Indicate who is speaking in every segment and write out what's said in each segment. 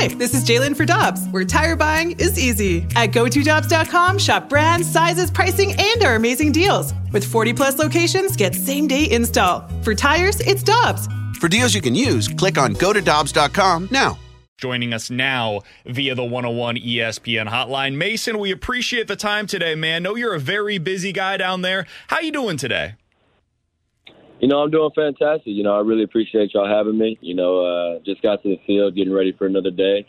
Speaker 1: Hi, this is Jalen for Dobbs, where tire buying is easy. At GoToDobbs.com, shop brands, sizes, pricing, and our amazing deals. With 40 plus locations, get same day install. For tires, it's Dobbs.
Speaker 2: For deals you can use, click on GoToDobbs.com now.
Speaker 3: Joining us now via the 101 ESPN hotline. Masyn, we appreciate the time today, man. Know you're a very busy guy down there. How you doing today?
Speaker 4: You know, I'm doing fantastic. You know, I really appreciate y'all having me. You know, uh, just got to the field, getting ready for another day.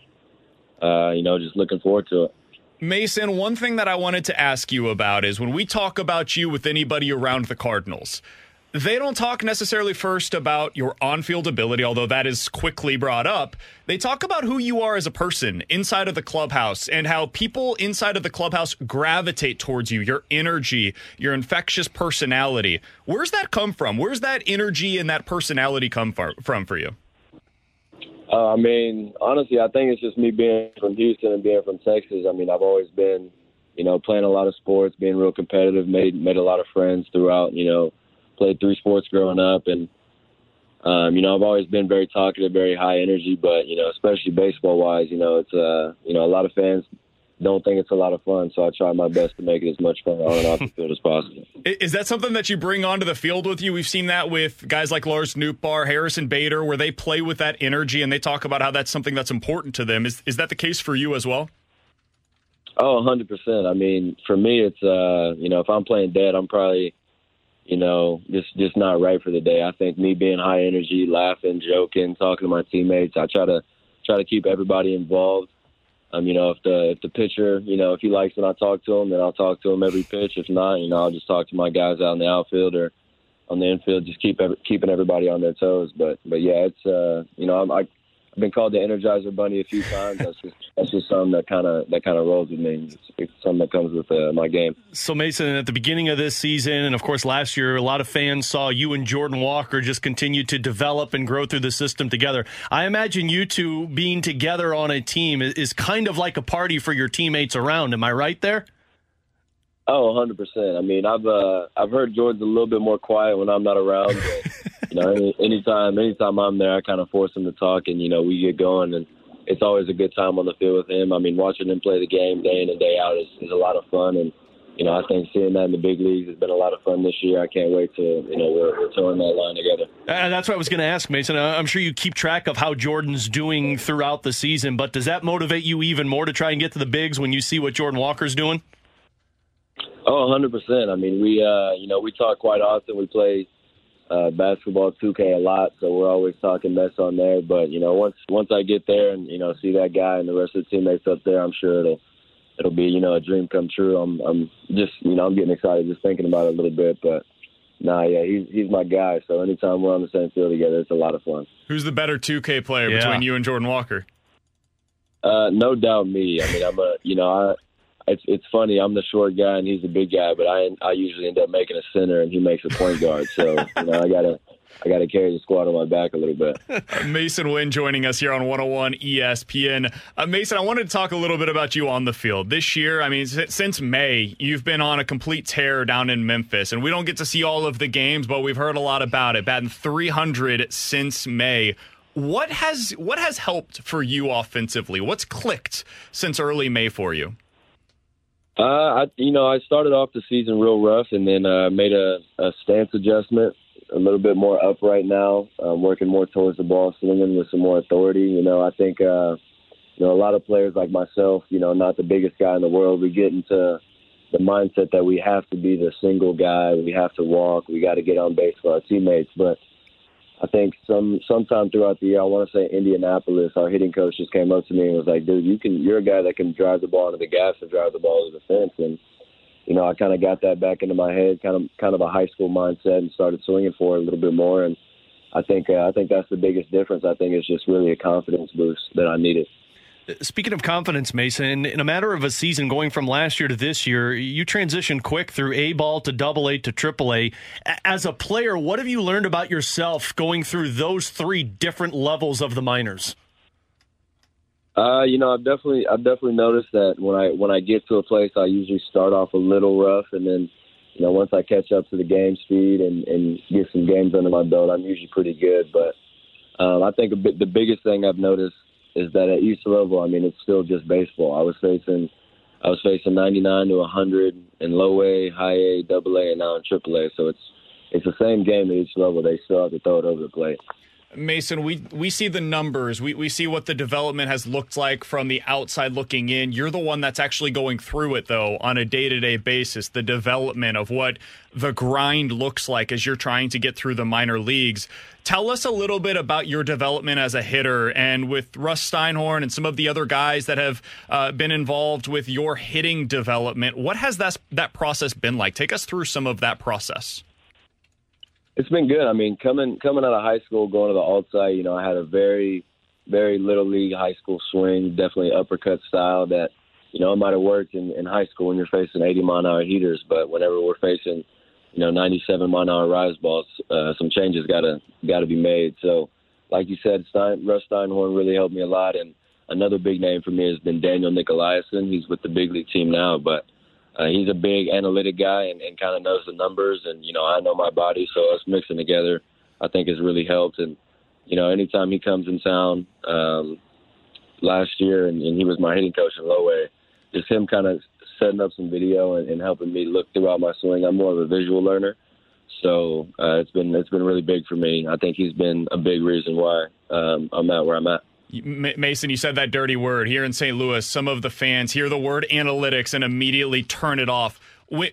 Speaker 4: Uh, you know, just looking forward to it.
Speaker 3: Masyn, one thing that I wanted to ask you about is when we talk about you with anybody around the Cardinals, they don't talk necessarily first about your on field ability, although that is quickly brought up. They talk about who you are as a person inside of the clubhouse and how people inside of the clubhouse gravitate towards you, your energy, your infectious personality. Where's that come from? Where's that energy and that personality come from for you?
Speaker 4: Uh, I mean, honestly, I think it's just me being from Houston and being from Texas. I mean, I've always been, you know, playing a lot of sports, being real competitive, made made a lot of friends throughout, you know, played three sports growing up, and um, you know I've always been very talkative, very high energy. But you know, especially baseball wise, you know it's uh, you know a lot of fans don't think it's a lot of fun, so I try my best to make it as much fun on and off the field as possible.
Speaker 3: Is that something that you bring onto the field with you? We've seen that with guys like Lars Nootbaar, Harrison Bader, where they play with that energy and they talk about how that's something that's important to them. Is is that the case for you as well?
Speaker 4: Oh, 100%. I mean, for me, it's, uh, you know, if I'm playing dead, I'm probably you know, just just not right for the day. I think me being high energy, laughing, joking, talking to my teammates, I try to try to keep everybody involved. Um, you know, if the if the pitcher, you know, if he likes when I talk to him, then I'll talk to him every pitch. If not, you know, I'll just talk to my guys out in the outfield or on the infield, just keep keeping everybody on their toes. But but yeah, it's uh, you know, I'm, I I've been called the Energizer Bunny a few times. That's just that's just something that kind of that kind of rolls with me. It's, it's something that comes with uh, my game.
Speaker 5: So Masyn, at the beginning of this season, and of course last year, a lot of fans saw you and Jordan Walker just continue to develop and grow through the system together. I imagine you two being together on a team is kind of like a party for your teammates around. Am I right there?
Speaker 4: Oh, 100 percent. I mean, I've uh, I've heard Jordan's a little bit more quiet when I'm not around. But, you know, any, anytime anytime I'm there, I kind of force him to talk, and you know, we get going, and it's always a good time on the field with him. I mean, watching him play the game day in and day out is, is a lot of fun, and you know, I think seeing that in the big leagues has been a lot of fun this year. I can't wait to, you know, we're, we're towing that line together.
Speaker 5: Uh, that's what I was going to ask, Masyn. I'm sure you keep track of how Jordan's doing throughout the season, but does that motivate you even more to try and get to the bigs when you see what Jordan Walker's doing?
Speaker 4: Oh, 100%. I mean, we, uh, you know, we talk quite often. We play uh, basketball 2K a lot, so we're always talking mess on there. But, you know, once once I get there and, you know, see that guy and the rest of the teammates up there, I'm sure it'll it'll be, you know, a dream come true. I'm I'm just, you know, I'm getting excited just thinking about it a little bit, but Nah, yeah, he's he's my guy. So anytime we're on the same field together, it's a lot of fun.
Speaker 3: Who's the better 2K player yeah. between you and Jordan Walker?
Speaker 4: Uh, no doubt me. I mean, I'm a, you know, I it's it's funny. I'm the short guy and he's the big guy, but I I usually end up making a center and he makes a point guard. So you know, I gotta I gotta carry the squad on my back a little bit.
Speaker 3: Masyn Winn joining us here on 101 ESPN. Uh, Masyn, I wanted to talk a little bit about you on the field this year. I mean, since May, you've been on a complete tear down in Memphis, and we don't get to see all of the games, but we've heard a lot about it. Batting 300 since May what has what has helped for you offensively? What's clicked since early May for you?
Speaker 4: Uh, I, you know, I started off the season real rough, and then uh, made a, a stance adjustment, a little bit more upright now. I'm working more towards the ball, swinging with some more authority. You know, I think, uh, you know, a lot of players like myself, you know, not the biggest guy in the world, we get into the mindset that we have to be the single guy, we have to walk, we got to get on base for our teammates, but I think some sometime throughout the year, I want to say Indianapolis, our hitting coach just came up to me and was like, "Dude, you can. You're a guy that can drive the ball into the gas and drive the ball to the fence." And you know, I kind of got that back into my head, kind of kind of a high school mindset, and started swinging for it a little bit more. And I think uh, I think that's the biggest difference. I think it's just really a confidence boost that I needed.
Speaker 5: Speaking of confidence, Masyn, in a matter of a season going from last year to this year, you transitioned quick through A ball to double A to triple A. As a player, what have you learned about yourself going through those three different levels of the minors?
Speaker 4: Uh, you know, I've definitely I've definitely noticed that when I when I get to a place, I usually start off a little rough, and then you know once I catch up to the game speed and and get some games under my belt, I'm usually pretty good. But um, I think a bit, the biggest thing I've noticed is that at each level, I mean, it's still just baseball. I was facing, I was facing 99 to 100 in low A, high A, double A, and now in triple A. So it's it's the same game at each level. They still have to throw it over the plate.
Speaker 3: Masyn, we we see the numbers. We we see what the development has looked like from the outside looking in. You're the one that's actually going through it though on a day-to-day basis, the development of what the grind looks like as you're trying to get through the minor leagues. Tell us a little bit about your development as a hitter and with Russ Steinhorn and some of the other guys that have uh, been involved with your hitting development. What has that that process been like? Take us through some of that process.
Speaker 4: It's been good. I mean, coming coming out of high school, going to the alt site, you know, I had a very, very little league high school swing, definitely uppercut style that, you know, it might have worked in, in high school when you're facing 80 mile an hour heaters, but whenever we're facing, you know, 97 mile an hour rise balls, uh, some changes gotta gotta be made. So, like you said, Stein, Russ Steinhorn really helped me a lot, and another big name for me has been Daniel Nicolaisen. He's with the big league team now, but uh, he's a big analytic guy and, and kind of knows the numbers. And you know, I know my body, so us mixing together, I think has really helped. And you know, anytime he comes in town, um, last year, and, and he was my hitting coach in low A, just him kind of setting up some video and, and helping me look throughout my swing. I'm more of a visual learner. So uh, it's been it's been really big for me. I think he's been a big reason why um, I'm at where I'm at.
Speaker 3: Masyn, you said that dirty word here in St. Louis. Some of the fans hear the word analytics and immediately turn it off.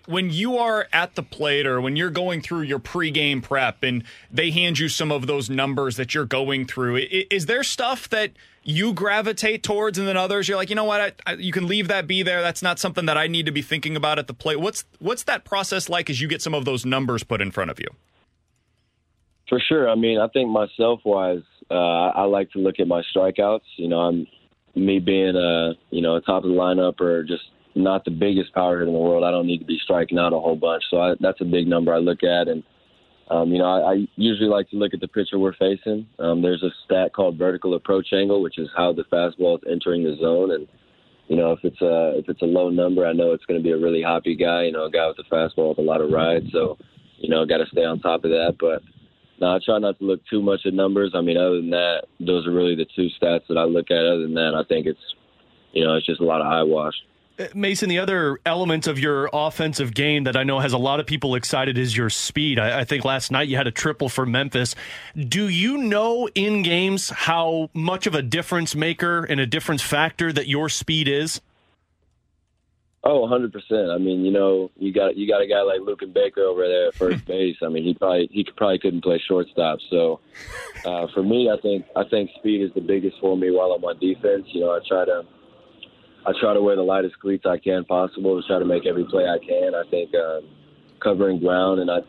Speaker 3: When you are at the plate or when you're going through your pregame prep and they hand you some of those numbers that you're going through, is there stuff that you gravitate towards and then others you're like, you know what, I, I, you can leave that be there. That's not something that I need to be thinking about at the plate. What's what's that process like as you get some of those numbers put in front of you?
Speaker 4: For sure. I mean, I think myself wise, uh, I like to look at my strikeouts. You know, I'm me being a you know a top of the lineup or just not the biggest power hitter in the world. I don't need to be striking out a whole bunch. So I, that's a big number I look at. And um, you know, I, I usually like to look at the pitcher we're facing. Um, there's a stat called vertical approach angle, which is how the fastball is entering the zone. And you know, if it's a if it's a low number, I know it's going to be a really hoppy guy. You know, a guy with a fastball with a lot of ride. So you know, got to stay on top of that. But no, I try not to look too much at numbers. I mean, other than that, those are really the two stats that I look at. Other than that, I think it's, you know, it's just a lot of eyewash.
Speaker 5: Uh, Masyn, the other element of your offensive game that I know has a lot of people excited is your speed. I, I, think last night you had a triple for Memphis. Do you know in games how much of a difference maker and a difference factor that your speed is?
Speaker 4: Oh, 100 percent. I mean, you know, you got you got a guy like Luken Baker over there at first base. I mean, he probably he probably couldn't play shortstop. So, uh, for me, I think I think speed is the biggest for me while I'm on defense. You know, I try to I try to wear the lightest cleats I can possible to try to make every play I can. I think um, covering ground, and I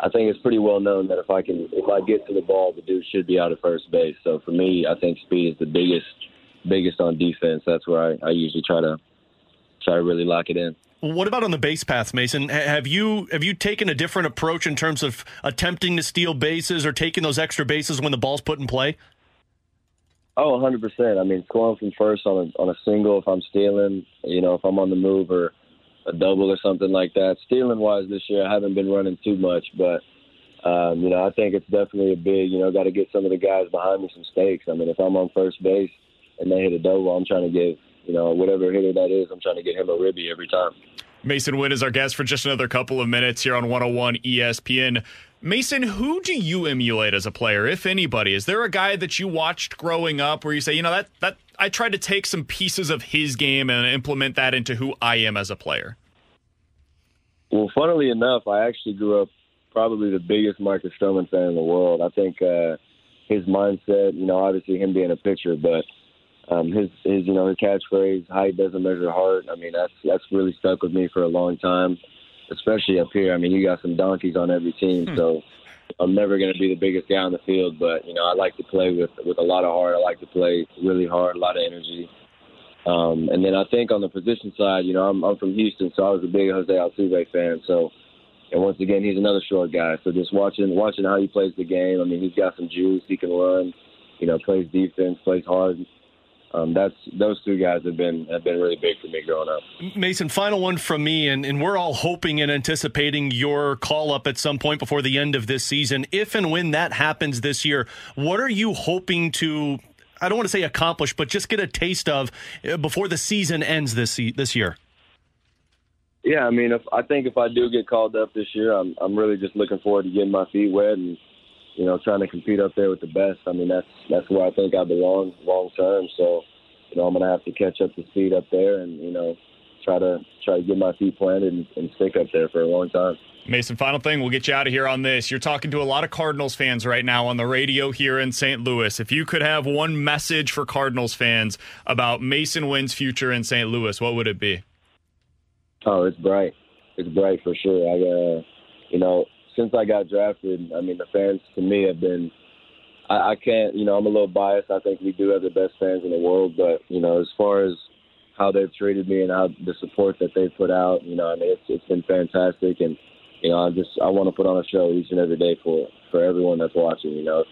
Speaker 4: I think it's pretty well known that if I can if I get to the ball, the dude should be out of first base. So for me, I think speed is the biggest biggest on defense. That's where I, I usually try to try to really lock it in.
Speaker 5: What about on the base paths, Masyn? Have you have you taken a different approach in terms of attempting to steal bases or taking those extra bases when the ball's put in play?
Speaker 4: Oh, 100%. I mean, scoring from first on a, on a single, if I'm stealing, you know, if I'm on the move or a double or something like that. Stealing wise this year, I haven't been running too much, but, um, you know, I think it's definitely a big, you know, got to get some of the guys behind me some stakes. I mean, if I'm on first base and they hit a double, I'm trying to give you know, whatever hitter that is, I'm trying to get him a ribby every time.
Speaker 3: Masyn Winn is our guest for just another couple of minutes here on 101 ESPN. Masyn, who do you emulate as a player, if anybody? Is there a guy that you watched growing up where you say, you know, that that I tried to take some pieces of his game and implement that into who I am as a player?
Speaker 4: Well, funnily enough, I actually grew up probably the biggest Marcus Stroman fan in the world. I think uh, his mindset, you know, obviously him being a pitcher, but um, his his you know his catchphrase "height doesn't measure heart." I mean that's that's really stuck with me for a long time, especially up here. I mean you got some donkeys on every team, hmm. so I'm never going to be the biggest guy on the field, but you know I like to play with with a lot of heart. I like to play really hard, a lot of energy. Um, and then I think on the position side, you know I'm I'm from Houston, so I was a big Jose Altuve fan. So and once again he's another short guy. So just watching watching how he plays the game. I mean he's got some juice. He can run. You know, plays defense, plays hard um, that's those two guys have been have been really big for me growing up.
Speaker 5: Masyn, final one from me, and, and we're all hoping and anticipating your call up at some point before the end of this season. If and when that happens this year, what are you hoping to I don't want to say accomplish, but just get a taste of uh, before the season ends this this year?
Speaker 4: Yeah, I mean, if I think if I do get called up this year, I'm I'm really just looking forward to getting my feet wet and you know trying to compete up there with the best. I mean, that's that's where I think I belong long term. So, you know, I'm gonna have to catch up to speed up there and you know try to try to get my feet planted and, and stick up there for a long time.
Speaker 3: Masyn, final thing, we'll get you out of here on this. You're talking to a lot of Cardinals fans right now on the radio here in St. Louis. If you could have one message for Cardinals fans about Masyn Winn's future in St. Louis, what would it be?
Speaker 4: Oh, it's bright. It's bright for sure. I, uh, you know, since I got drafted, I mean, the fans to me have been. I, I can't, you know, I'm a little biased. I think we do have the best fans in the world, but you know, as far as how they've treated me and how the support that they've put out, you know, I mean, it's it's been fantastic, and you know, I just I want to put on a show each and every day for for everyone that's watching. You know,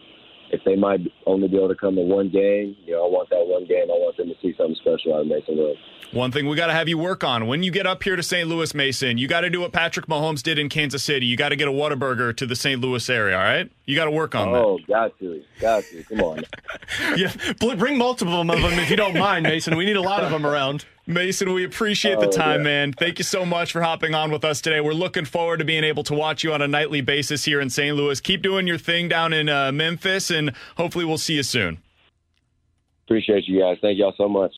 Speaker 4: if they might only be able to come to one game, you know, I want that one game. I want them to see something special out of Masyn Winn.
Speaker 3: One thing we got to have you work on when you get up here to St. Louis, Masyn, you got to do what Patrick Mahomes did in Kansas City. You got to get a Whataburger to the St. Louis area, all right? You got to work on
Speaker 4: oh,
Speaker 3: that.
Speaker 4: Oh, got to. Got to. Come on.
Speaker 5: yeah, bring multiple of them if you don't mind, Masyn. We need a lot of them around.
Speaker 3: Masyn, we appreciate the oh, time, yeah. man. Thank you so much for hopping on with us today. We're looking forward to being able to watch you on a nightly basis here in St. Louis. Keep doing your thing down in uh, Memphis, and hopefully we'll see you soon.
Speaker 4: Appreciate you guys. Thank y'all so much.